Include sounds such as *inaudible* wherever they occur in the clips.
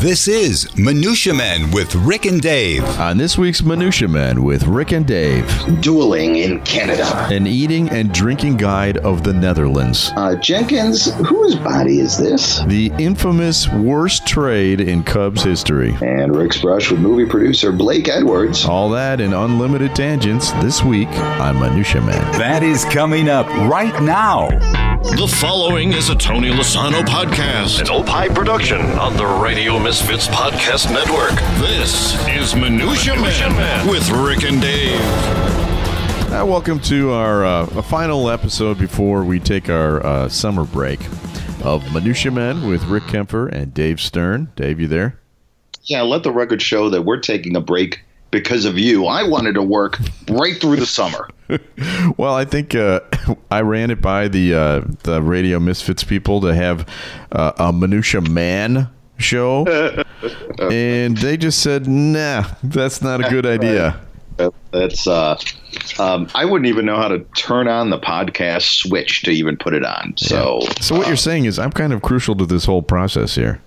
This is Minutia Men with Rick and Dave. On this week's Minutia Men with Rick and Dave, dueling in Canada. an eating and drinking guide of the Netherlands, Uh, Jenkins, whose body is this? the infamous worst trade in Cubs history. And Rick's brush with movie producer Blake Edwards. All that and unlimited tangents this week on Minutia Men. That is coming up right now. The following is a Tony Lasano podcast, an Opie production on the Radio Misfits Podcast Network. This is Minutia, Man, with Rick and Dave. Uh, welcome to our uh, final episode before we take our uh, summer break of Minutia Men with Rick Kaempfer and Dave Stern. Dave, you there? Yeah, let the record show that we're taking a break because of you. I wanted to work right through the summer. *laughs* Well, I think uh, *laughs* I ran it by the uh, the Radio Misfits people to have uh, a Minutia Man show, *laughs* and they just said, "Nah, that's not a good idea." That's uh, um, I wouldn't even know how to turn on the podcast switch to even put it on. So, So what you're saying is, I'm kind of crucial to this whole process here.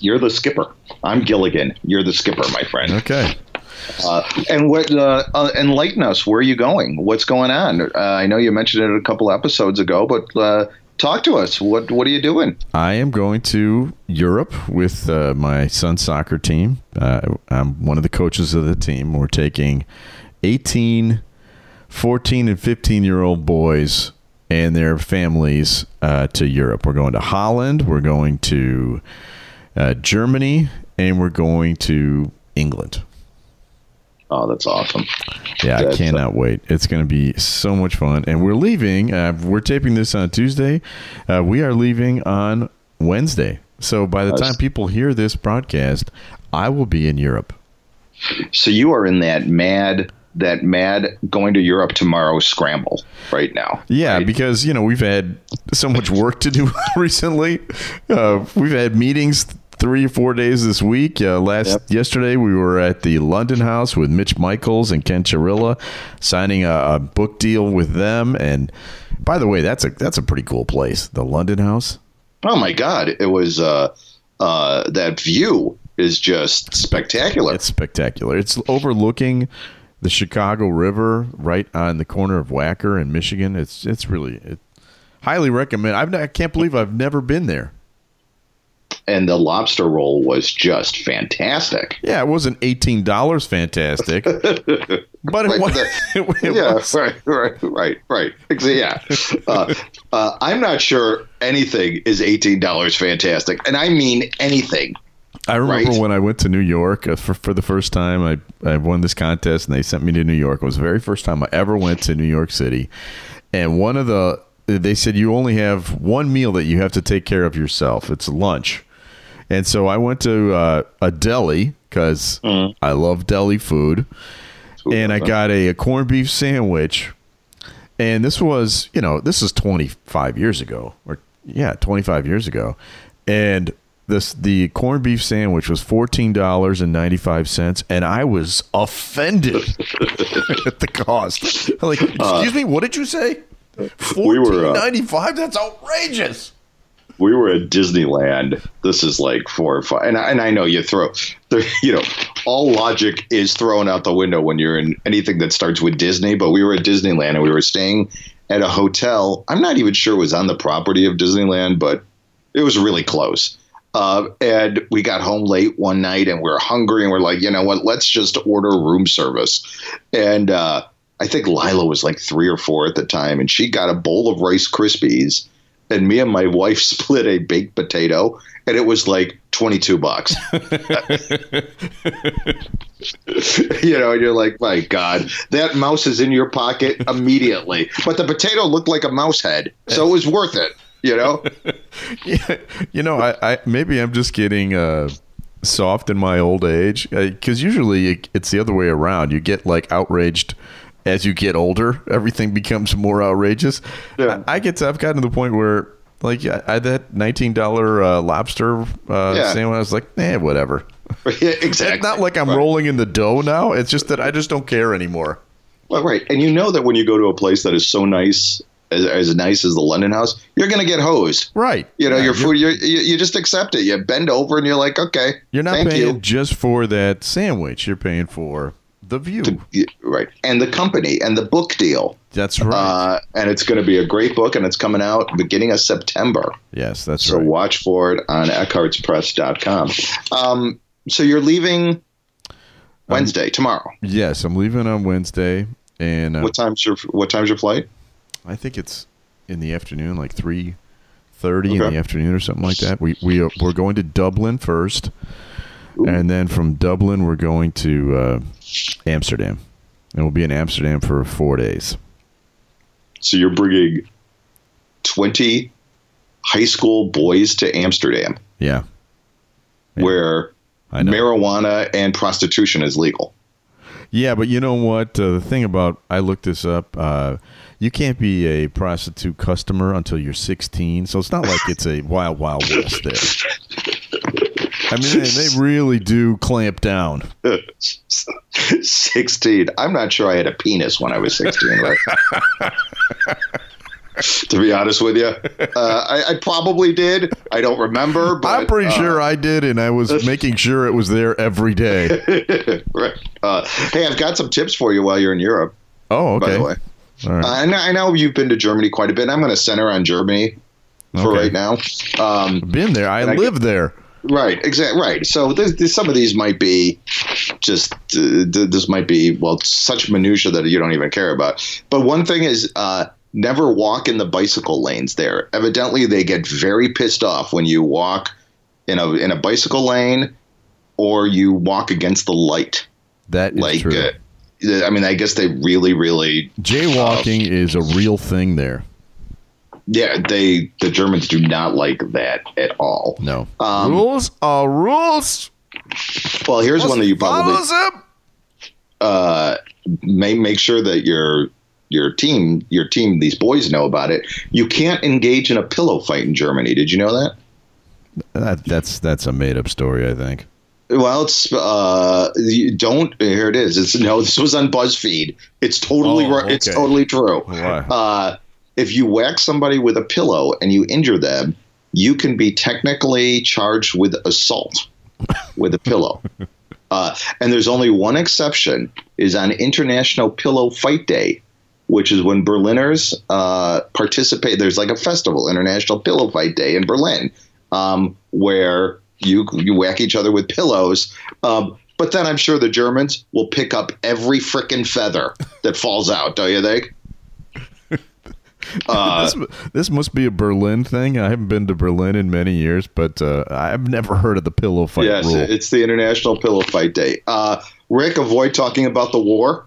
you're the skipper. I'm Gilligan. You're the skipper, my friend. Okay. Uh, and what uh, uh, enlighten us? Where are you going? What's going on? Uh, I know you mentioned it a couple episodes ago, but uh, talk to us. What What are you doing? I am going to Europe with my son's soccer team. I'm one of the coaches of the team. We're taking 18, 14, and 15 year old boys and their families uh, to Europe. We're going to Holland, we're going to uh, Germany, and we're going to England. Oh, that's awesome. Yeah, I That's, cannot wait. It's going to be so much fun. And we're leaving. Uh, we're taping this on Tuesday. Uh, we are leaving on Wednesday. So by the That's- time people hear this broadcast, I will be in Europe. So you are in that mad, that mad going to Europe tomorrow scramble right now. Yeah, right? because you know we've had so much work to do *laughs* recently. Uh, we've had meetings three or four days this week. Uh, last Yep. yesterday we were at the London House with Mitch Michaels and Ken Chirilla, signing a, a book deal with them. And by the way, that's a that's a pretty cool place, the London House. oh my God, it was uh, uh, that view is just spectacular. It's spectacular. It's overlooking the Chicago River, right on the corner of Wacker in Michigan. It's it's really it, highly recommend. I've, I can't believe I've never been there. And the lobster roll was just fantastic. Yeah, it wasn't eighteen dollars fantastic, *laughs* but it was. the- it, *laughs* it yeah, was- right, right, right, right. Yeah, uh, uh, I'm not sure anything is eighteen dollars fantastic, and I mean anything. I remember Right. when I went to New York uh, for for the first time. I I won this contest, and they sent me to New York. It was the very first time I ever went to New York City, and one of the they said you only have one meal that you have to take care of yourself. It's lunch, and so I went to uh, a deli because I love deli food, and I got a, a corned beef sandwich. And this was, you know, this is 25 years ago, or yeah, 25 years ago, and this the corned beef sandwich was fourteen dollars and ninety five cents, and I was offended *laughs* at the cost. Like, excuse me, what did you say? we Fourteen uh, ninety five? That's outrageous. We were at Disneyland. This is like four or five, and I, and I know you throw, *laughs* you know, all logic is thrown out the window when you're in anything that starts with Disney. But we were at Disneyland and we were staying at a hotel. I'm not even sure it was on the property of Disneyland, but it was really close. Uh, and we got home late one night and we are hungry and we're like, you know what? Let's just order room service. And uh, I think Lila was like three or four at the time, and she got a bowl of Rice Krispies and me and my wife *laughs* split a baked potato and it was like 22 bucks. *laughs* *laughs* You know and you're like my god that mouse is in your pocket immediately. But the potato looked like a mouse head so it was worth it you know? Yeah, you know, I, I maybe I'm just getting uh, soft in my old age because usually it, it's the other way around. You get like outraged as you get older. Everything becomes more outrageous. Yeah. I, I get to, I've gotten to the point where like I I that nineteen dollar uh, lobster uh, Yeah. sandwich. I was like, eh, whatever. *laughs* yeah, exactly It's not like I'm Right. rolling in the dough now. It's just that I just don't care anymore. Well, right and you know that when you go to a place that is so nice as, as nice as the London House, you're going to get hosed. Right. You know, Yeah, your food, you you just accept it. You bend over and you're like, okay, You're not thank paying you. just for that sandwich. You're paying for the view. Yeah, Right. And the company and the book deal. That's right. Uh, and it's going to be a great book, and it's coming out beginning of September. yes, that's So right. So watch for it on eckhartzpress.com. Um, so you're leaving Wednesday, tomorrow. Yes, I'm leaving on Wednesday, and uh, What time's your What time's your flight? I think it's in the afternoon, like three thirty in the afternoon or something like that. We we are, we're going to Dublin first, and then from Dublin we're going to uh, Amsterdam, and we'll be in Amsterdam for four days. So you're bringing 20 high school boys to Amsterdam, Yeah, where I know. marijuana and prostitution is legal. Yeah, but you know what? Uh, the thing about I looked this up. Uh, you can't be a prostitute customer until you're 16, so it's not like it's a wild, wild west there. *laughs* I mean, they, they really do clamp down. 16. I'm not sure I had a penis when I was 16, right? *laughs* to be honest with you, uh, I, I probably did. I don't remember, but I'm pretty uh, sure I did, and I was *laughs* making sure it was there every day. *laughs* right. Uh, hey, I've got some tips for you while you're in Europe. Oh, okay. By the way, right. uh, I, know, I know you've been to Germany quite a bit. I'm going to center on Germany for Okay. right now. Um, Been there. I and I live there. Right, exactly. Right. So there's, there's some of these might be just uh, this might be well such minutia that you don't even care about. But one thing is uh, never walk in the bicycle lanes there. Evidently, they get very pissed off when you walk in a in a bicycle lane or you walk against the light. That is Like, true. uh, I mean, I guess they really, really, Jaywalking is a real thing there. Yeah, they the Germans do not like that at all. No. Um, rules are rules. Well, here's one that you probably Follows them. uh, make make sure that your your team your team these boys know about it. You can't engage in a pillow fight in Germany. Did you know that? That, that's that's a made up story, I think. Well, it's uh, you don't. Here it is. It's no. This was on BuzzFeed. It's totally Oh, right. It's okay. totally true. Why? Uh, if you whack somebody with a pillow and you injure them, you can be technically charged with assault with a pillow. *laughs* Uh, and there's only one exception: is on International Pillow Fight Day, which is when Berliners uh, participate. There's like a festival, International Pillow Fight Day in Berlin, um, where you you whack each other with pillows. Um, but then I'm sure the Germans will pick up every frickin' feather that falls out. Don't you think? *laughs* Uh, this, this must be a Berlin thing. I haven't been to Berlin in many years, but uh, I've never heard of the pillow fight yes, rule. it's the International Pillow Fight Day. Uh, Rick, avoid talking about the war.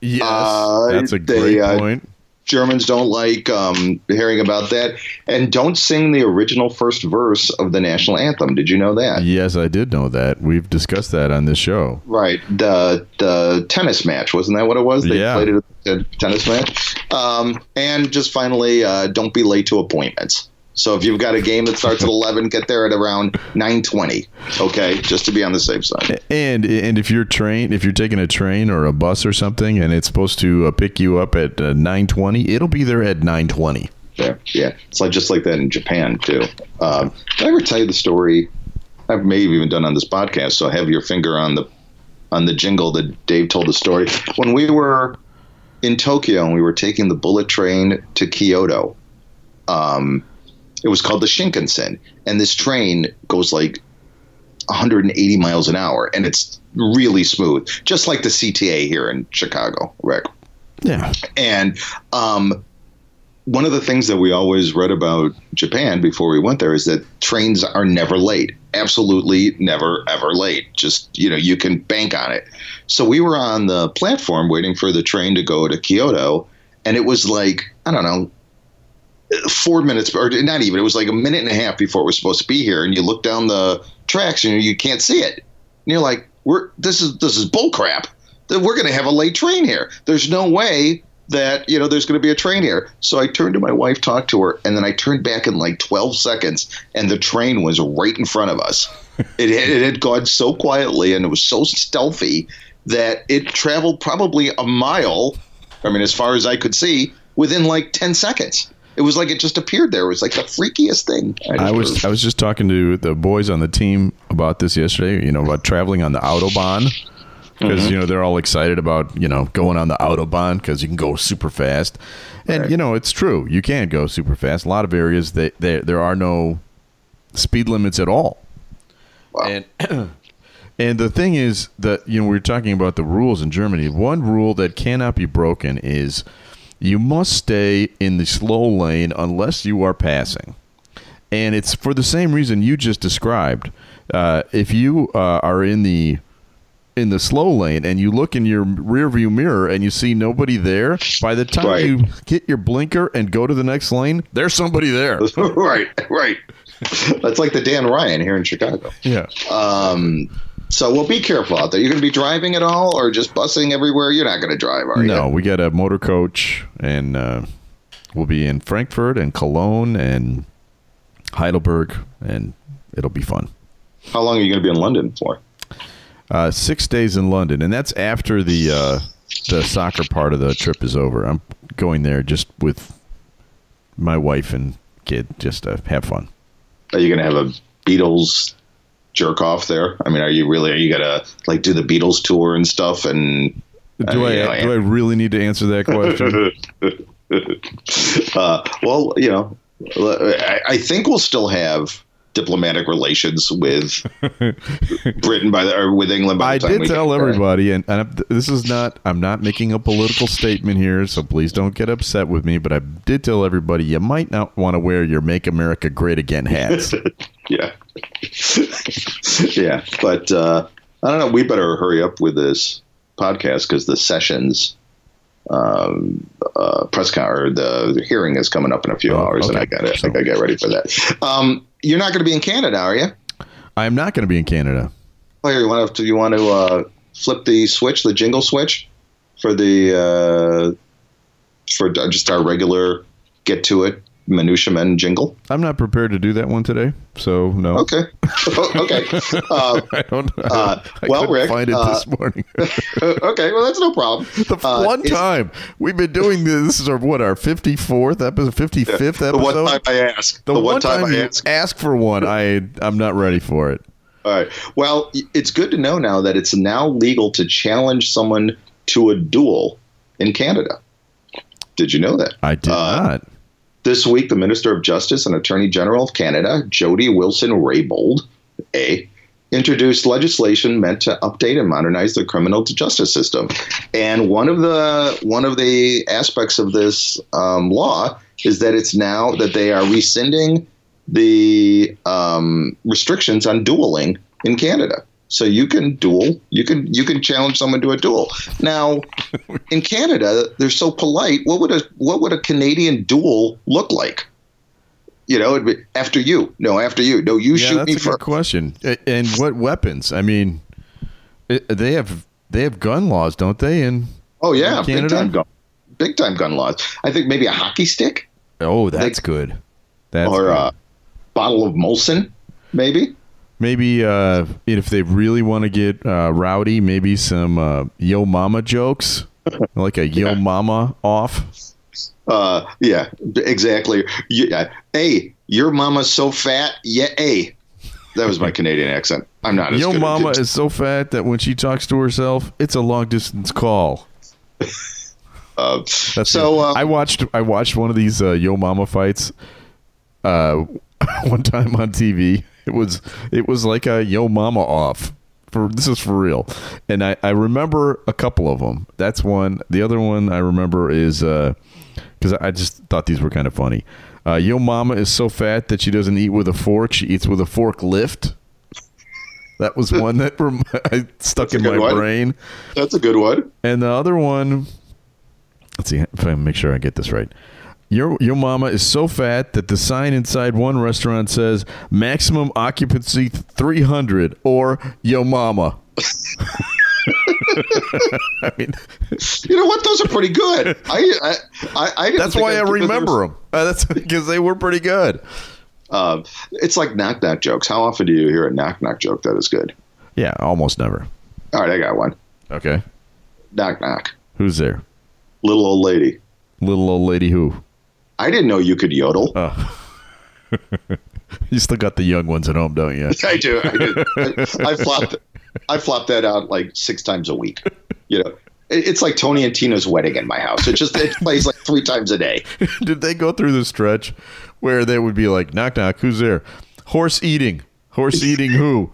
yes, uh, that's a they, great uh, point. Germans don't like um, hearing about that, and don't sing the original first verse of the national anthem. Did you know that? Yes, I did know that. We've discussed that on this show. Right. The the tennis match wasn't that what it was? They Yeah. played it at a tennis match. Um, and just finally, uh, don't be late to appointments. So if you've got a game that starts at *laughs* eleven, get there at around nine twenty. Okay, just to be on the safe side. And and if you're train, if you're taking a train or a bus or something, and it's supposed to uh, pick you up at uh, nine twenty, it'll be there at nine twenty. Yeah, yeah. It's like just like that in Japan too. Um, did I ever tell you the story? I may have even done on this podcast. So have your finger on the on the jingle that Dave told the story when we were in Tokyo and we were taking the bullet train to Kyoto. Um, it was called the Shinkansen, and this train goes like 180 miles an hour, and it's really smooth, just like the CTA here in Chicago, Rick. Yeah, And um, one of the things that we always read about Japan before we went there is that trains are never late. Absolutely never, ever late. Just, you know, you can bank on it. So we were on the platform waiting for the train to go to Kyoto, and it was like, I don't know, four minutes, or not even, it was like a minute and a half before it was supposed to be here. And you look down the tracks and you can't see it. And you're like, we're, this is, this is bull crap. That we're going to have a late train here. There's no way that you know there's going to be a train here. So I turned to my wife, talked to her, and then I turned back in like 12 seconds, and the train was right in front of us. *laughs* it, had, it had gone so quietly and it was so stealthy that it traveled probably a mile. I mean, as far as I could see, within like ten seconds. It was like it just appeared there. It was like the freakiest thing. I was I was just talking to the boys on the team about this yesterday. You know about traveling on the autobahn because Mm-hmm. you know they're all excited about you know going on the autobahn because you can go super fast, and Right. you know it's true you can go super fast. A lot of areas that there there are no speed limits at all. Wow. And *clears throat* and the thing is that you know we are talking about the rules in Germany. One rule that cannot be broken is you must stay in the slow lane unless you are passing, and it's for the same reason you just described. Uh, if you uh, are in the in the slow lane and you look in your rearview mirror and you see nobody there, by the time Right. you hit your blinker and go to the next lane, there's somebody there. *laughs* right, right. That's like the Dan Ryan here in Chicago. Yeah. Um, so, well, be careful out there. You're going to be driving at all, or just busing everywhere? You're not going to drive, are you? No, we got a motor coach, and uh, we'll be in Frankfurt and Cologne and Heidelberg, and it'll be fun. How long are you going to be in London for? Uh, six days in London, and that's after the uh, the soccer part of the trip is over. I'm going there just with my wife and kid, just to have fun. Are you going to have a Beatles jerk off there? I mean, are you really? Are you going to like do the Beatles tour and stuff? And Do I, you know, do I really need to answer that question? *laughs* uh, well, you know, I, I think we'll still have diplomatic relations with *laughs* Britain by the or with England. By I the time did tell everybody, and, and this is not. I'm not making a political statement here, so please don't get upset with me. But I did tell everybody you might not want to wear your "Make America Great Again" hats. *laughs* Yeah, *laughs* yeah, but uh, I don't know. We better hurry up with this podcast because the sessions. Um, uh, press con or the, hearing is coming up in a few Oh, hours, and. I got to I got to get ready for that. Um, you're not going to be in Canada, are you? I am not going to be in Canada. Oh, here, you want to you want to uh, flip the switch, the jingle switch, for the uh, for just our regular get to it minutia men jingle. I'm not prepared to do that one today, so no. Okay, okay, *laughs* uh, I don't. Uh, I well, Rick, find it uh, this morning. *laughs* *laughs* okay. Well, that's no problem. the Uh, one time we've been doing this, this is our what our 54th episode, 55th episode. The one time I ask. The one time, I ask. ask for one, I I'm not ready for it. All right. Well, it's good to know now that it's now legal to challenge someone to a duel in Canada. Did you know that? I did Uh, not. This week, the Minister of Justice and Attorney General of Canada, Jody Wilson Raybould, A, introduced legislation meant to update and modernize the criminal justice system. And one of the one of the aspects of this um, law is that it's now that they are rescinding the um, restrictions on dueling in Canada. So you can duel, you can you can challenge someone to a duel. Now, *laughs* in Canada, they're so polite. What would a what would a Canadian duel look like? You know, it'd be after you. No, after you. No, you Yeah, shoot that's me a good first. question. And what weapons? I mean, they have they have gun laws, don't they? And Oh yeah, in big Canada? time gun, big time gun laws. I think maybe a hockey stick oh, that's good. That's or good. a bottle of Molson, maybe. Maybe uh, if they really want to get uh, rowdy, maybe some uh, yo mama jokes, like a yo mama off. Uh, yeah, exactly. Yeah. Hey, your mama's so fat. Yeah, hey. That was my *laughs* Canadian accent. I'm not as Yo mama is so fat that when she talks to herself, it's a long distance call. *laughs* Uh, so uh, I watched I watched one of these uh, Yo Mama fights uh, *laughs* one time on TV. *laughs* It was it was like a Yo Mama off. For this is for real, and I, I remember a couple of them. That's one. The other one I remember is because I just thought these were kind of funny. Uh, Yo Mama is so fat that she doesn't eat with a fork; she eats with a fork lift. That was one that rem- *laughs* I stuck That's in my one. brain. that's a good one. And the other one, let's see if I make sure I get this right. Your your mama is so fat that the sign inside one restaurant says maximum occupancy 300 or yo mama. *laughs* I mean, You know what? Those are pretty good. I I I, I didn't that's why I'd I remember them. Uh, that's *laughs* because they were pretty good. Um, it's like knock knock jokes. How often do you hear a knock knock joke that is good? Yeah, almost never. All right, I got one. Okay, Knock knock. who's there? Little old lady. Little old lady who? I didn't know you could yodel. Oh. *laughs* You still got the young ones at home, don't you? *laughs* I do. I do. I, I flopped. I flopped that out like six times a week. You know, It- it's like Tony and Tina's wedding in my house. It just it plays like three times a day. *laughs* Did they go through the stretch where they would be like, knock, knock, who's there? Horse eating. Horse eating who?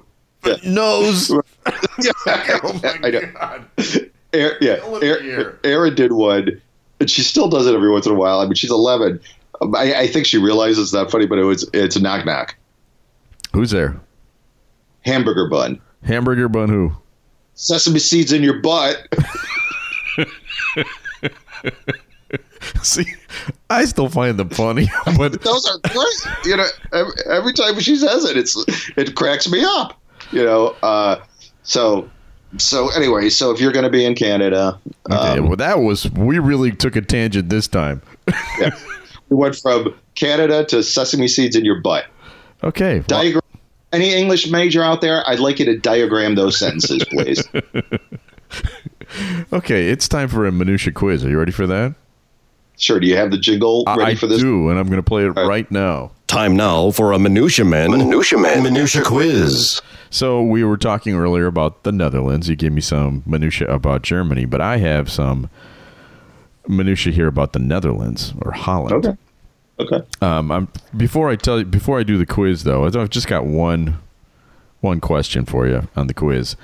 Nose. Oh I know. Aaron, yeah, of Aaron. Aaron did one, and she still does it every once in a while. I mean, she's 11. Um, I, I think she realizes it's not funny, but it was it's a knock knock Who's there? hamburger bun, Hamburger bun who? sesame seeds in your butt. *laughs* See, I still find them funny, *laughs* but Those are great. You know, every, every time she says it, it's it cracks me up. You know, uh, so so anyway, so if you're going to be in Canada, um, well, that was we really took a tangent this time. *laughs* yeah, we went from Canada to sesame seeds in your butt. Okay, well, Diagram. Any English major out there? I'd like you to diagram those sentences, please. *laughs* okay, it's time for a minutia quiz. Are you ready for that? Sure. Do you have the jingle ready I for this? I do, and I'm going to play it right. right now. Time now for a Minutia Man, Minutia Man, Minutia Quiz. So we were talking earlier about the Netherlands. You gave me some minutia about Germany, but I have some minutia here about the Netherlands or Holland. Okay. Okay. Um, I'm before I tell you before I do the quiz though, I've just got one one question for you on the quiz.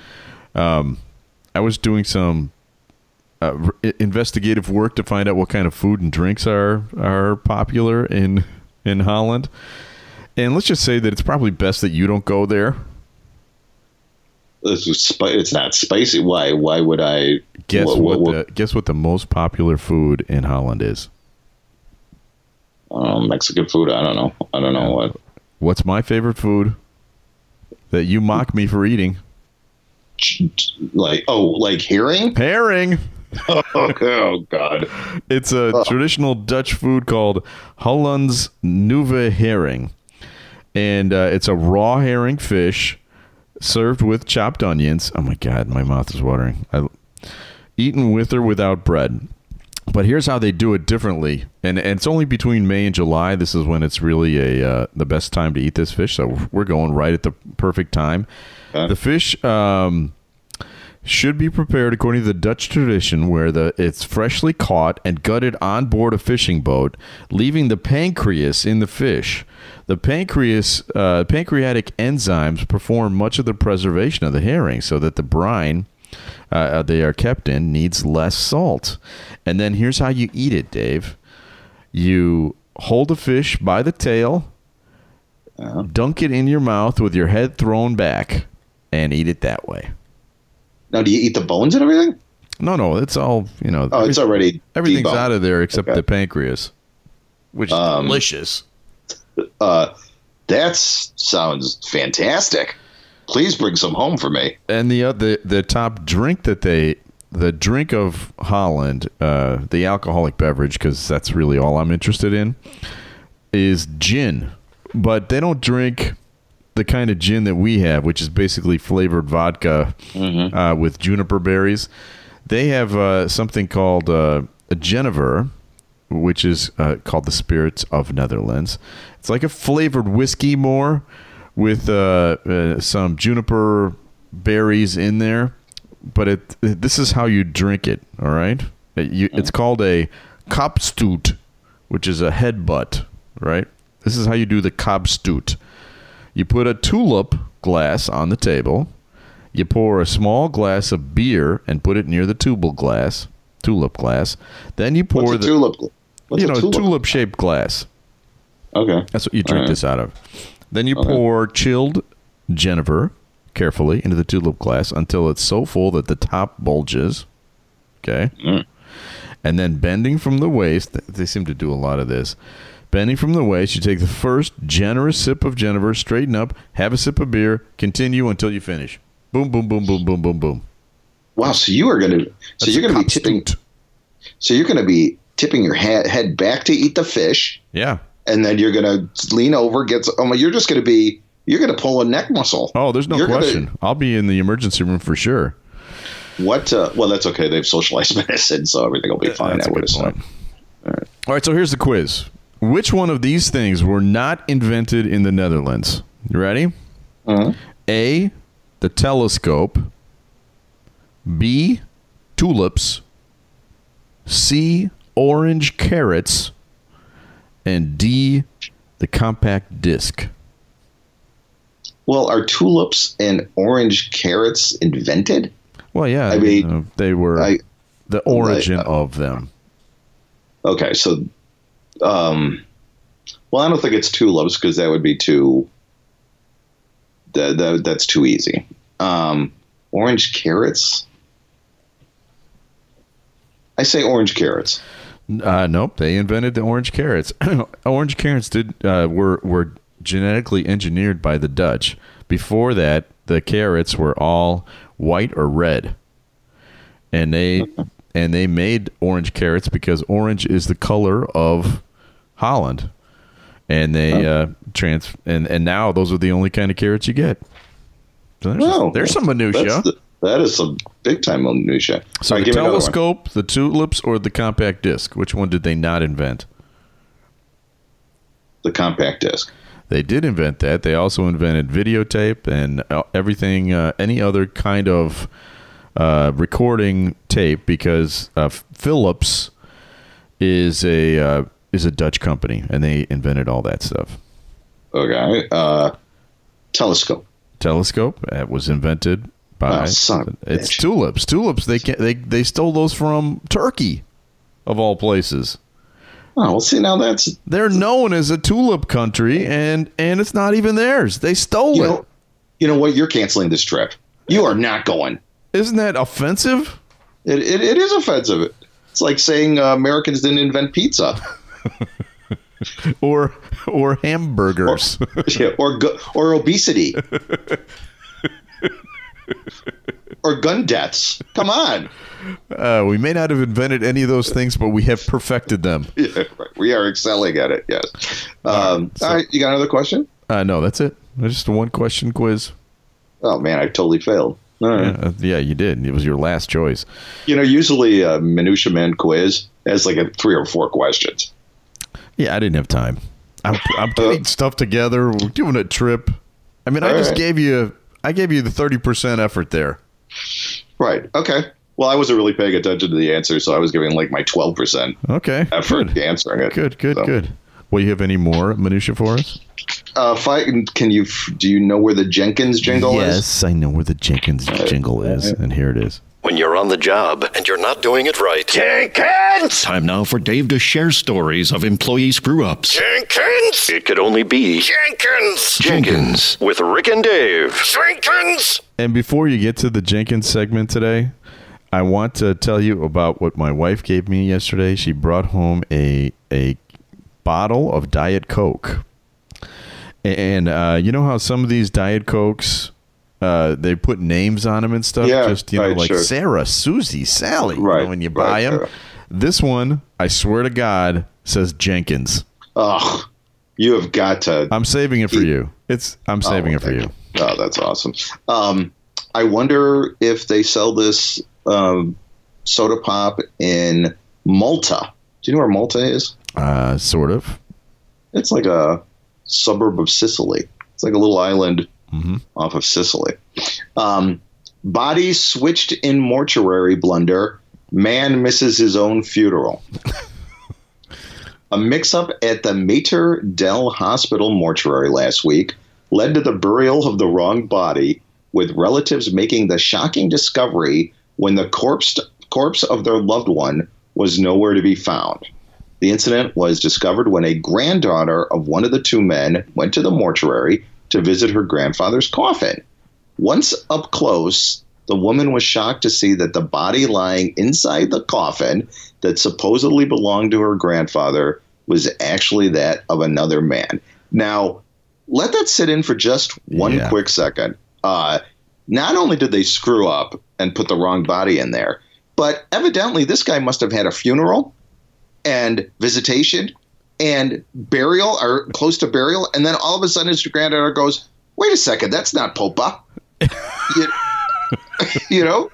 Um, I was doing some uh, r- investigative work to find out what kind of food and drinks are are popular in in Holland, and let's just say that it's probably best that you don't go there. Spi- it's not spicy. Why? Why would I? Guess what- what, what- the guess what the most popular food in Holland is? um, Mexican food. I don't know. I don't know what. What's my favorite food that you mock me for eating? Like oh, like herring. Herring. *laughs* oh God. It's a traditional Dutch food called Hollands Nieuwe Herring. And uh, it's a raw herring fish served with chopped onions. Oh my God, my mouth is watering. I, eaten with or without bread. But here's how they do it differently. And, and it's only between May and July. This is when it's really a uh, the best time to eat this fish. So we're going right at the perfect time. Okay. The fish. Um, should be prepared according to the Dutch tradition where the it's freshly caught and gutted on board a fishing boat, leaving the pancreas in the fish. The pancreas uh, pancreatic enzymes perform much of the preservation of the herring so that the brine uh, they are kept in needs less salt. And then here's how you eat it, Dave. You hold a fish by the tail, dunk it in your mouth with your head thrown back, and eat it that way. Now, do you eat the bones and everything? No, no, it's all you know. Oh, it's already everything's deboned. out of there except Okay. the pancreas, which is Um, delicious. Uh, that sounds fantastic. Please bring some home for me. And the uh, the the top drink that they the drink of Holland, uh, the alcoholic beverage, because that's really all I'm interested in, is gin. But they don't drink the kind of gin that we have, which is basically flavored vodka uh, with juniper berries. They have uh, something called uh, a Genever, which is uh, called the Spirits of Netherlands. It's like a flavored whiskey more with uh, uh, some juniper berries in there. But it this is how you drink it. All right, It- you, it's called a kopstoot, which is a headbutt. Right. This is how you do the kopstoot. You put a tulip glass on the table. You pour a small glass of beer and put it near the tulip glass. Tulip glass. Then you pour What's a the tulip? What's you know tulip? tulip shaped glass. Okay. That's what you drink right. this out of. Then you pour chilled Genever carefully into the tulip glass until it's so full that the top bulges. Okay. Mm. And then bending from the waist, they seem to do a lot of this. Bending from the waist, you take the first generous sip of Genever, straighten up, have a sip of beer, continue until you finish. Boom, boom, boom, boom, boom, boom, boom. Wow. So you are gonna. So you're gonna be tipping. So you're gonna be tipping your head, head back to eat the fish, Yeah. and then you're gonna lean over, get. Oh my! You're just gonna be. You're gonna pull a neck muscle. Oh, there's no You're gonna- question. I'll be in the emergency room for sure. What? Uh, well, that's okay. They've socialized *laughs* medicine, so everything will be fine. That's I a would good point. All right, so here's the quiz. Which one of these things were not invented in the Netherlands? You ready? A, the telescope. B, tulips. C, orange carrots. And D, the compact disc. Well, are tulips and orange carrots invented? Well, yeah, I mean, uh, they were I- the origin of them. Okay, so, um, well, I don't think it's tulips because that would be too. That, that that's too easy. Um, orange carrots. I say orange carrots. Uh, nope, they invented the orange carrots. *coughs* orange carrots did uh, were were genetically engineered by the Dutch. Before that, the carrots were all white or red, and they and they made orange carrots because orange is the color of Holland, and they uh, trans and and now those are the only kind of carrots you get. So there's, Wow, there's some minutia. The- that is some big time minutia. So right, the give me another one. telescope, the tulips, or the compact disc? Which one did they not invent? the compact disc. They did invent that. They also invented videotape and uh, everything, uh, any other kind of uh, recording tape, because uh, Philips is a uh, is a Dutch company, and they invented all that stuff. Okay, uh, telescope. Telescope that was invented by Oh, son it's bitch. tulips. Tulips they can, they they stole those from Turkey, of all places. Oh, well, see now that's They're known as a tulip country, and and it's not even theirs. They stole you it. know, you know what? You're canceling this trip. You are not going. Isn't that offensive? It, it, it is offensive. It's like saying uh, Americans didn't invent pizza *laughs* *laughs* Or or hamburgers? Yeah, or gu- or obesity *laughs* or gun deaths. Come on. uh, we may not have invented any of those things, but we have perfected them. *laughs* Yeah, right. We are excelling at it. Yes. Um, so- all right. You got another question? Uh, no, that's it. Just a one question quiz. Oh man, I totally failed. Right. Yeah, uh, yeah, you did. It was your last choice. You know, usually a minutia man quiz has like a three or four questions. Yeah, I didn't have time. I'm, I'm putting stuff together. We're doing a trip. I mean, I just right. gave you. I gave you the thirty percent effort there. Right. Okay. Well, I wasn't really paying attention to the answer, so I was giving like my twelve percent Okay, effort good, answering it. good, good, So, good. Well, you have any more minutia for us? Uh, fight. Can you? Do you know where the Jenkins jingle is? yes, I know where the Jenkins jingle is, and here it is. When you're on the job and you're not doing it right. Jenkins! Time now for Dave to share stories of employee screw ups. Jenkins! It could only be Jenkins! Jenkins with Rick and Dave. Jenkins! And before you get to the Jenkins segment today, I want to tell you about what my wife gave me yesterday. She brought home a a bottle of Diet Coke, and uh, you know how some of these Diet Cokes. Uh, they put names on them and stuff. Yeah, just you know, right, like sure. Sarah, Susie, Sally. you know, Right, when you buy right, them, this one, I swear to God, says Jenkins. Ugh. You have got to. I'm saving it for you. It's I'm saving Oh, it for thank you. Oh, that's awesome. Um, I wonder if they sell this um, soda pop in Malta. Do you know where Malta is? Uh, sort of. It's like a suburb of Sicily. It's like a little island Mhm. off of Sicily. Um, body switched in mortuary blunder. Man misses his own funeral. *laughs* a mix up at the Mater Dei Hospital mortuary last week led to the burial of the wrong body, with relatives making the shocking discovery when the corpse, corpse of their loved one was nowhere to be found. The incident was discovered when a granddaughter of one of the two men went to the mortuary to visit her grandfather's coffin. Once up close, the woman was shocked to see that the body lying inside the coffin that supposedly belonged to her grandfather was actually that of another man. Now, let that sit in for just one Yeah. quick second. Uh, not only did they screw up and put the wrong body in there, but evidently this guy must have had a funeral and visitation and burial or close to burial, and then all of a sudden his granddaughter goes, "Wait a second, that's not Popa." *laughs* you, *laughs* you know,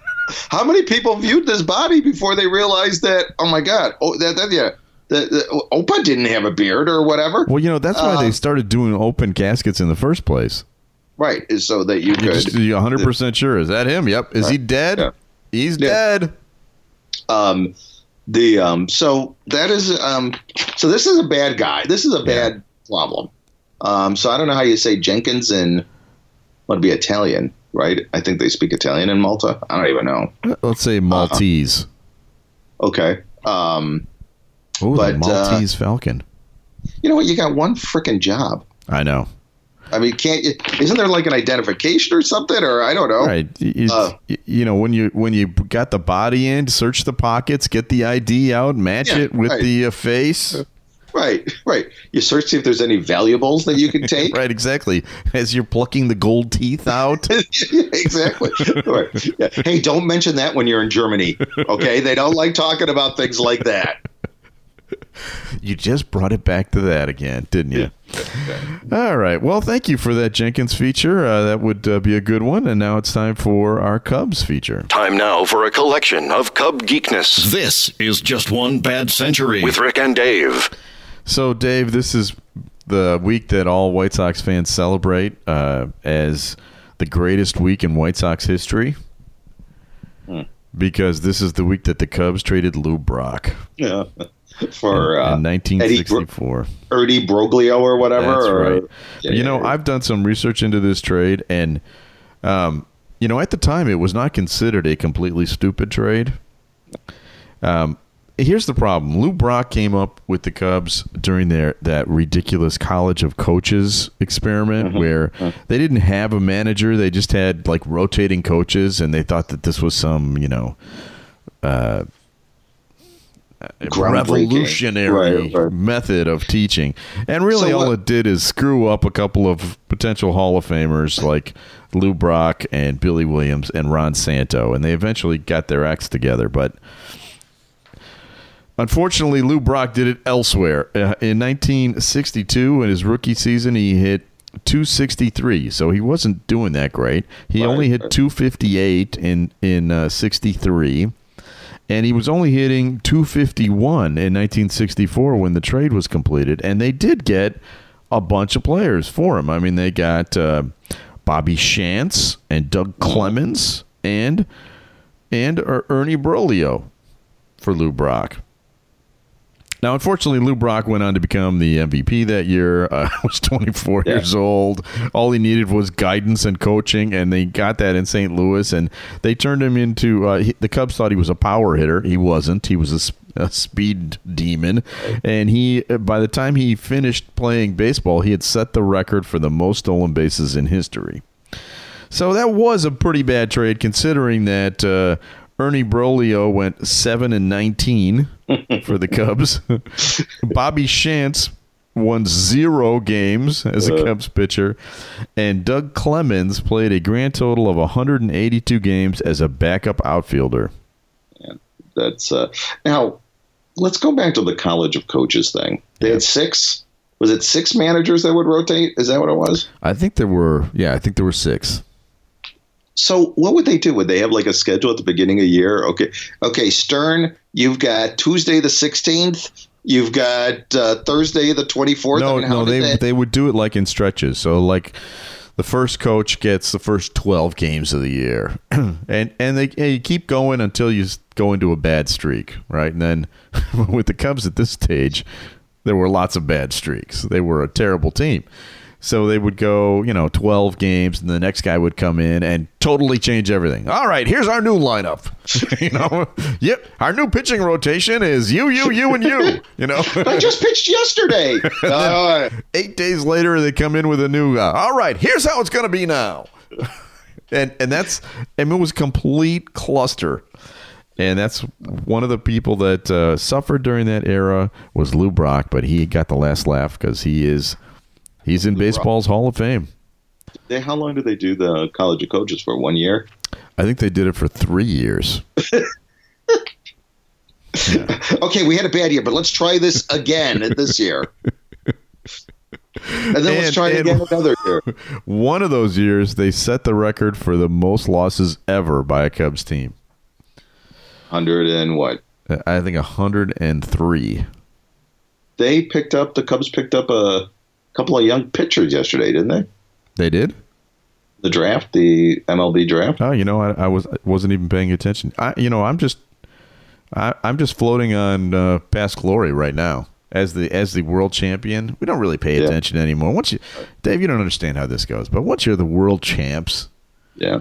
how many people viewed this body before they realized that? Oh my God! Oh, that, that yeah, the, the Opa didn't have a beard or whatever. Well, you know that's why Uh, they started doing open caskets in the first place. right, is so that you You could. just you're 100 percent sure. Is that him? Yep. Is he dead? Yeah. He's Yeah. dead. um the um so that is um so this is a bad guy. This is a bad problem. Um so i don't know how you say jenkins in would be italian right? I think they speak italian in malta. I don't even know. Let's say Maltese. okay. Um Oh, the uh, Maltese Falcon. you know what? You got one freaking job. I know. I mean can't you isn't there like an identification or something or i don't know Right. It's- Uh, you know when you when you got the body in, search the pockets, get the ID out, match Yeah, it with right. the uh, face. right right you search see if there's any valuables that you can *laughs* take Right. Exactly. As you're plucking the gold teeth out. *laughs* Exactly. Right. Yeah. Hey, don't mention that when you're in Germany. Okay, they don't like talking about things like that. *laughs* You just brought it back to that again, didn't you? All right. Well, thank you for that Jenkins feature. Uh, that would uh, be a good one. And now it's time for our Cubs feature. Time now for a collection of Cub geekness. This is just one bad century with Rick and Dave. So, Dave, this is the week that all White Sox fans celebrate uh, as the greatest week in White Sox history. Because this is the week that the Cubs traded Lou Brock Yeah. *laughs* For uh, in Eddie 1964. Bro- Ernie Broglio or whatever. That's or, right. Yeah, you know, yeah. I've done some research into this trade, and um, you know, at the time, it was not considered a completely stupid trade. Um, here's the problem: Lou Brock came up with the Cubs during their that ridiculous College of Coaches experiment, Mm-hmm. where they didn't have a manager; they just had like rotating coaches, and they thought that this was some, you know. Uh, revolutionary Right, right. method of teaching. And really, So all it did is screw up a couple of potential Hall of Famers like Lou Brock and Billy Williams and Ron Santo. And they eventually got their acts together. But unfortunately, Lou Brock did it elsewhere. Uh, in 1962, in his rookie season, he hit 263. So he wasn't doing that great. He Right, only hit right. 258 in, in uh, 63 and he was only hitting 251 in 1964 when the trade was completed and they did get a bunch of players for him i mean they got uh, bobby shantz and doug clemens and and Er- ernie Broglio for lou brock now, unfortunately, Lou Brock went on to become the MVP that year. Uh, *laughs* was 24 Yeah. years old. All he needed was guidance and coaching, and they got that in St. Louis. And they turned him into uh, he, the Cubs thought he was a power hitter. He wasn't. He was a speed demon. And he, uh, by the time he finished playing baseball, he had set the record for the most stolen bases in history. So that was a pretty bad trade, considering that uh, Ernie Broglio went seven and nineteen *laughs* for the Cubs. *laughs* Bobby Shantz won zero games as a Cubs pitcher, and Doug Clemens played a grand total of 182 games as a backup outfielder. That's uh, now. Let's go back to the College of Coaches thing. They had six. Was it six managers that would rotate? Is that what it was? I think there were, yeah, I think there were six. So what would they do? Would they have like a schedule at the beginning of the year? Okay, okay, Stern, you've got Tuesday the sixteenth. You've got uh, Thursday the twenty fourth. No, no, they they would do it like in stretches. So like the first coach gets the first 12 games of the year. *clears throat* and and they, and you keep going until you go into a bad streak, right? And then *laughs* with the Cubs at this stage, there were lots of bad streaks. They were a terrible team. So they would go, you know, 12 games, and the next guy would come in and totally change everything. All right, here's our new lineup. *laughs* you know, *laughs* yep, our new pitching rotation is you, you, you, and you. *laughs* You know, I just pitched yesterday. Uh, eight days later they come in with a new guy. All right, here's how it's going to be now. and and that's and it was complete cluster. And that's one of the people that uh, suffered during that era was Lou Brock, but he got the last laugh because he is he's in baseball's Hall of Fame. they, how long do they do the College of Coaches for? One year. I think they did it for three years. *laughs* Okay, we had a bad year, but let's try this again this year. And then let's try it and- again another year. *laughs* One of those years, they set the record for the most losses ever by a Cubs team. Hundred and what? I think 103. they picked up the Cubs picked up a couple of young pitchers yesterday, didn't they? They did. The draft, the MLB draft. Oh, you know, I, I was wasn't even paying attention. I, you know, I'm just, I, I'm just floating on uh, past glory right now as the as the world champion. We don't really pay Yeah. attention anymore. Once you, Dave, you don't understand how this goes, but once you're the world champs, Yeah.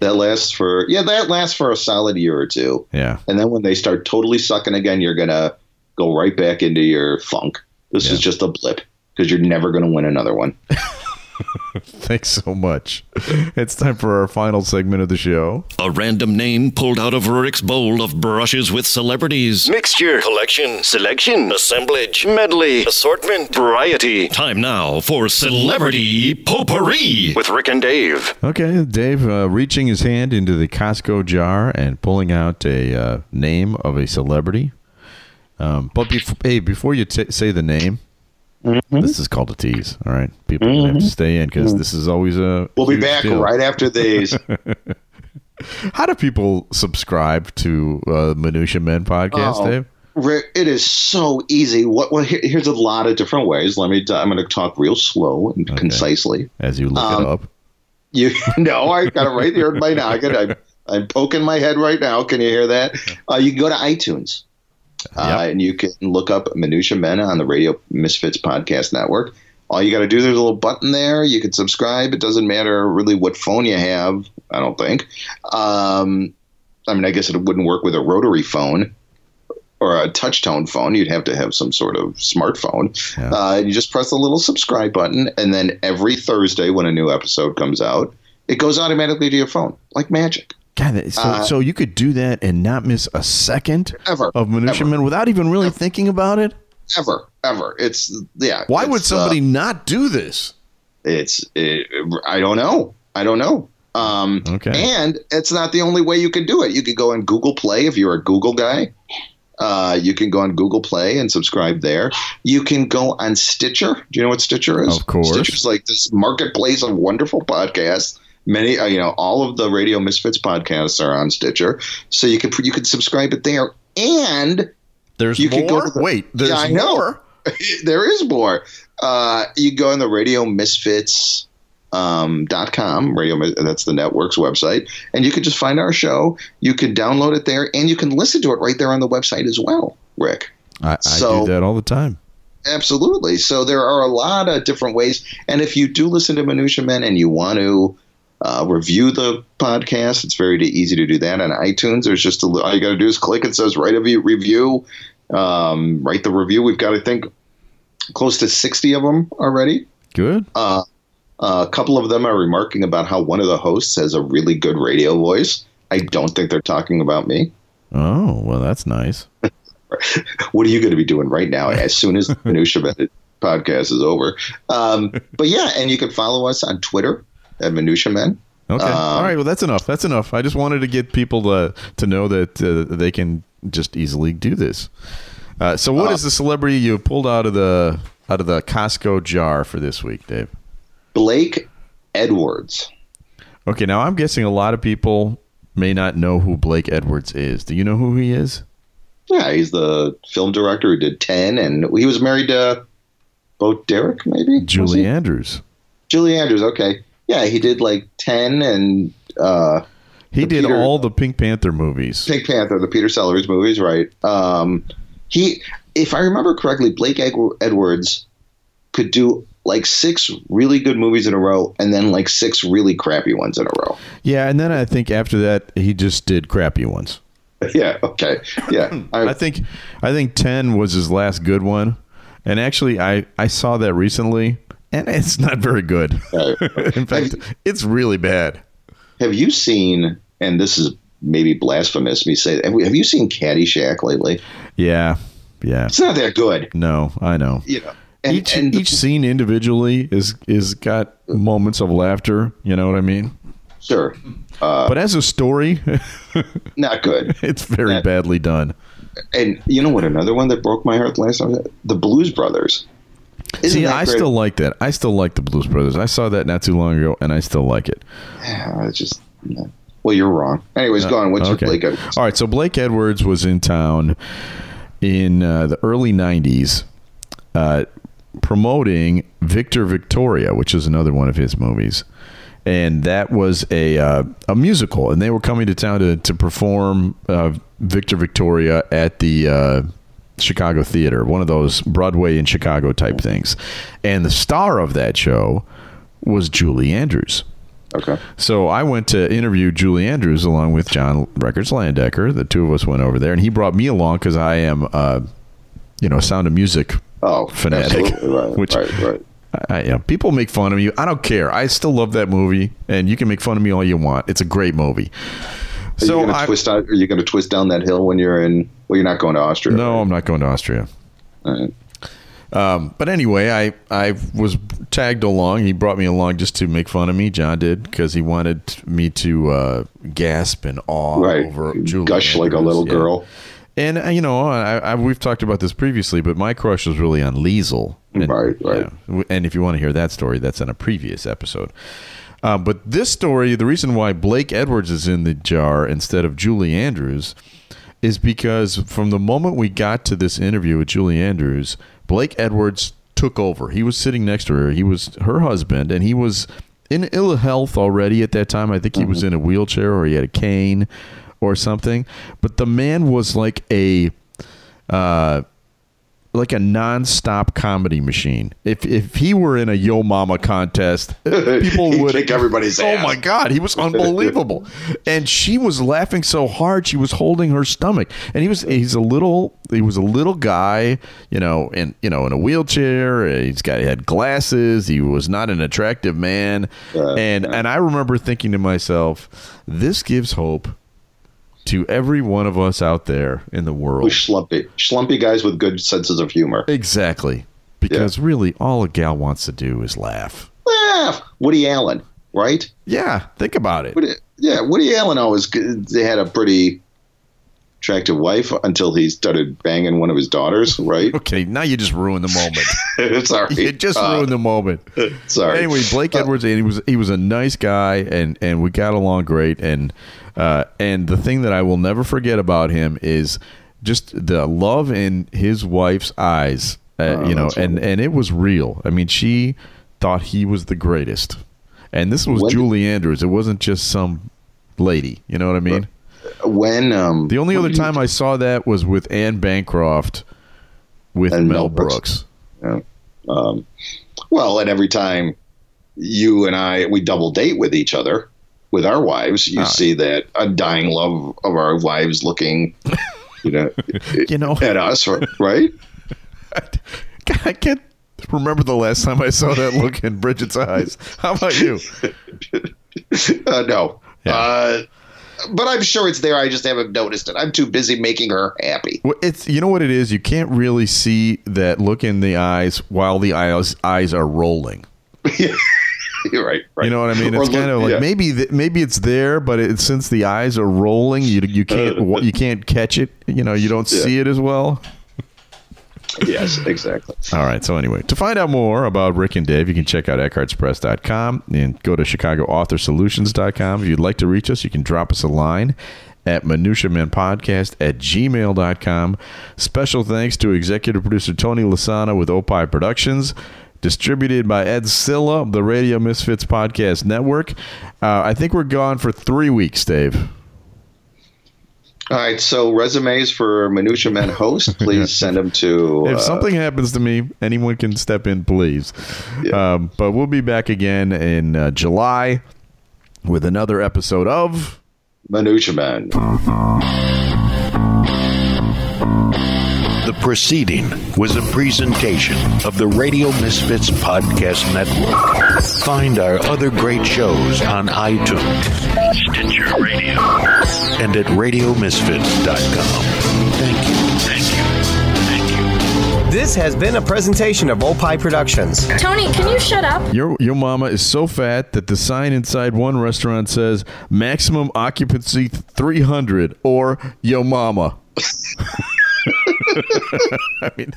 That lasts for yeah, that lasts for a solid year or two. yeah, And then when they start totally sucking again, you're gonna go right back into your funk. This Yeah. is just a blip because you're never gonna win another one. *laughs* thanks so much. It's time for our final segment of the show. A random name pulled out of Rurik's bowl of brushes with celebrities. Mixture, collection, selection, assemblage, medley, assortment, variety. Time now for Celebrity Potpourri with Rick and Dave. Okay, Dave, uh, reaching his hand into the Costco jar and pulling out a uh, name of a celebrity. Um, but bef- hey, before you t- say the name, Mm-hmm. this is called a tease. All right, people are gonna have to stay in because this is always a. We'll be back deal. right after these. *laughs* How do people subscribe to uh, Minutia Men podcast, Oh. Dave? Rick, it is so easy. What? Well, here, here's a lot of different ways. Let me. i I'm going to talk real slow and concisely. As you look Um, it up. You *laughs* know, I got it right here in my noggin. I'm, I'm poking my head right now. Can you hear that? *laughs* Uh, you can go to iTunes. Uh, Yep. and you can look up Minutia Men on the Radio Misfits Podcast Network. All you got to do, there's a little button there. You can subscribe. It doesn't matter really what phone you have, I don't think. Um, I mean, I guess it wouldn't work with a rotary phone or a touch tone phone. You'd have to have some sort of smartphone. Yeah. Uh, you just press the little subscribe button, and then every Thursday when a new episode comes out, it goes automatically to your phone like magic. God, so, uh, so you could do that and not miss a second Ever. of Minutia Ever. Men without even really thinking about it? Ever, ever. It's yeah. Why would it's, uh, somebody not do this? It's it, I don't know. I don't know. Um, Okay. And it's not the only way you can do it. You could go on Google Play if you're a Google guy. Uh, you can go on Google Play and subscribe there. You can go on Stitcher. Do you know what Stitcher is? Of course. Stitcher's like this marketplace of wonderful podcasts. Many, uh, you know, all of the Radio Misfits podcasts are on Stitcher, so you can you can subscribe it there. And There's You more. could go to the- Wait, there's Yeah, I know. more. *laughs* there is more. Uh, you go on the Radio Misfits um, dot com radio Mis- that's the network's website and you can just find our show you can download it there and you can listen to it right there on the website as well rick I, I So- do that all the time. absolutely so there are a lot of different ways and if you do listen to minutia men and you want to uh, review the podcast it's very easy to do that on itunes there's just a, all you got to do is click it says write a review um, write the review we've got i think close to 60 of them already Good. uh, a couple of them are remarking about how one of the hosts has a really good radio voice. I don't think they're talking about me. Oh, well, that's nice. *laughs* What are you going to be doing right now as soon as the *laughs* Minutia podcast is over? Um, but yeah, and you can follow us on Twitter at Minutia Men. Okay. Um, all right. Well, that's enough. That's enough. I just wanted to get people to to know that uh, they can just easily do this. Uh, so, what is the celebrity you pulled out of the out of the Costco jar for this week, Dave? Blake Edwards. Okay. Now, I'm guessing a lot of people may not know who Blake Edwards is. Do you know who he is? Yeah, he's the film director who did 10, and he was married to Bo Derek, maybe? Julie? Andrews. Julie Andrews, okay. Yeah, he did like 10 and uh, He did Peter- all the Pink Panther movies. Pink Panther, the Peter Sellers movies, right? Um, he, if I remember correctly, Blake Edwards could do like six really good movies in a row, and then like six really crappy ones in a row. Yeah, and then I think after that he just did crappy ones. *laughs* yeah. Okay. Yeah. I think I think ten was his last good one, and actually I I saw that recently, and it's not very good. Uh, *laughs* In fact, it's really bad. have you seen? And this is maybe blasphemous. Me say, have, we, have you seen Caddyshack lately? Yeah, yeah. It's not that good. No, I know. You know. And, each and the- each scene individually is is got moments of laughter. You know what I mean? sure, uh, But as a story, *laughs* not good. it's very Yeah. badly done. And you know what? Another one that broke my heart last time, the Blues Brothers. Isn't See, I great? still like that. I still like the Blues Brothers. I saw that not too long ago, and I still like it. Yeah, just. Well, you're wrong. Anyways, go on. What's Uh, Okay. your Blake Edwards? All right. So Blake Edwards was in town in uh, the early '90s, uh, promoting Victor Victoria, which is another one of his movies. And that was a uh, a musical, and they were coming to town to to perform uh, Victor Victoria at the uh, Chicago Theater, one of those Broadway in Chicago type things. And the star of that show was Julie Andrews. Okay. So I went to interview Julie Andrews along with John Records Landecker. The two of us went over there, and he brought me along because I am, uh, you know, Sound of Music Oh, fanatic. Right, which right, right. I, you know, people make fun of me. I don't care. I still love that movie, and you can make fun of me all you want. It's a great movie. Are So you going I, to twist out? Are you going to twist down that hill when you're in? Well, you're not going to Austria. no, right? I'm not going to Austria. Right. Um, but anyway, I I was tagged along. He brought me along just to make fun of me. John did because he wanted me to uh, gasp in awe Right. over Julie. Gush like a little Yeah. girl. And uh, you know, I, I, we've talked about this previously, but my crush was really on Liesl. And, Right, right. yeah, and if you want to hear that story, that's in a previous episode. Uh, but this story, the reason why Blake Edwards is in the jar instead of Julie Andrews is because from the moment we got to this interview with Julie Andrews, Blake Edwards took over. He was sitting next to her. He was her husband, and he was in ill health already at that time. I think he was in a wheelchair or he had a cane or something. But the man was like a uh, like a non-stop comedy machine. If if he were in a Yo Mama contest, *laughs* people would kick everybody's Oh ass. my god, he was *laughs* unbelievable. and she was laughing so hard she was holding her stomach. And he was he's a little he was a little guy, you know, in you know, in a wheelchair. He's got he had glasses. He was not an attractive man. and and I remember thinking to myself, this gives hope to every one of us out there in the world. Who's schlumpy? Schlumpy guys with good senses of humor. Exactly. Because really, all a gal wants to do is laugh. Laugh, Woody Allen, right? Yeah, think about it. Woody, yeah, Woody Allen always they had a pretty attractive wife until he started banging one of his daughters, *laughs* right? Okay, now you just ruined the moment. *laughs* sorry, you just Uh, ruined the moment. Sorry. Anyway, Blake Uh, Edwards, and he was he was a nice guy, and and we got along great. And uh, and the thing that I will never forget about him is just the love in his wife's eyes. Uh, Oh, you know, and and it was real. I mean, she thought he was the greatest, and this was When- Julie Andrews. It wasn't just some lady. You know what I mean? when um The only other you- time I saw that was with Anne Bancroft with Mel Mel Brooks. Brooks. Yeah. Um, well, and every time you and I we double date with each other with our wives, you Ah. see that undying love of our wives looking, you know, *laughs* You know, at us, right? *laughs* I can't remember the last time I saw that look in Bridget's eyes. How about you? *laughs* Uh, no. Yeah. Uh, but I'm sure it's there. I just haven't noticed it. I'm too busy making her happy. Well, it's you know what it is. You can't really see that look in the eyes while the eyes eyes are rolling. *laughs* Right. Right. You know what I mean? It's kind of like yeah. maybe th- maybe it's there, but it, since the eyes are rolling, you you can't you can't catch it. You know, you don't Yeah. see it as well. Yes, exactly. All right. So anyway, to find out more about Rick and Dave, you can check out eckhartzpress.com and go to chicagoauthorsolutions.com. If you'd like to reach us, you can drop us a line at minutiamenpodcast at gmail.com. Special thanks to executive producer Tony Lossano with Opie Productions. Distributed by Ed Silla of the Radio Misfits Podcast Network. Uh, I think we're gone for three weeks, Dave. All right. So resumes for Minutia Men host, *laughs* please send them to. If uh, something happens to me, anyone can step in, please. Um, but we'll be back again in uh, July with another episode of. Minutia Men. *laughs* The proceeding was a presentation of the Radio Misfits Podcast Network. Find our other great shows on iTunes, Stitcher Radio, and at RadioMisfits.com. Thank you. Thank you. Thank you. This has been a presentation of Opie Productions. Tony, can you shut up? Your your mama is so fat that the sign inside one restaurant says maximum occupancy 300 or yo mama. *laughs* *laughs* I mean,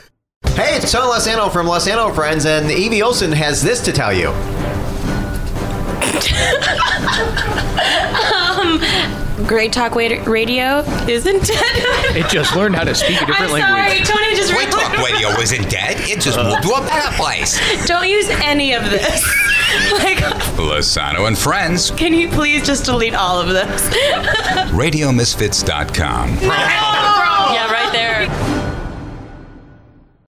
Hey, it's Tony Lossano from Lossano Friends, and Evie Olson has this to tell you. um, Great Talk Radio isn't dead. It just learned how to speak a different I'm sorry, language. Tony just Great Talk Radio isn't dead. It just moved to a better place. Don't use any of this. *laughs* like, Lossano and Friends, can you please just delete all of this? RadioMisfits.com.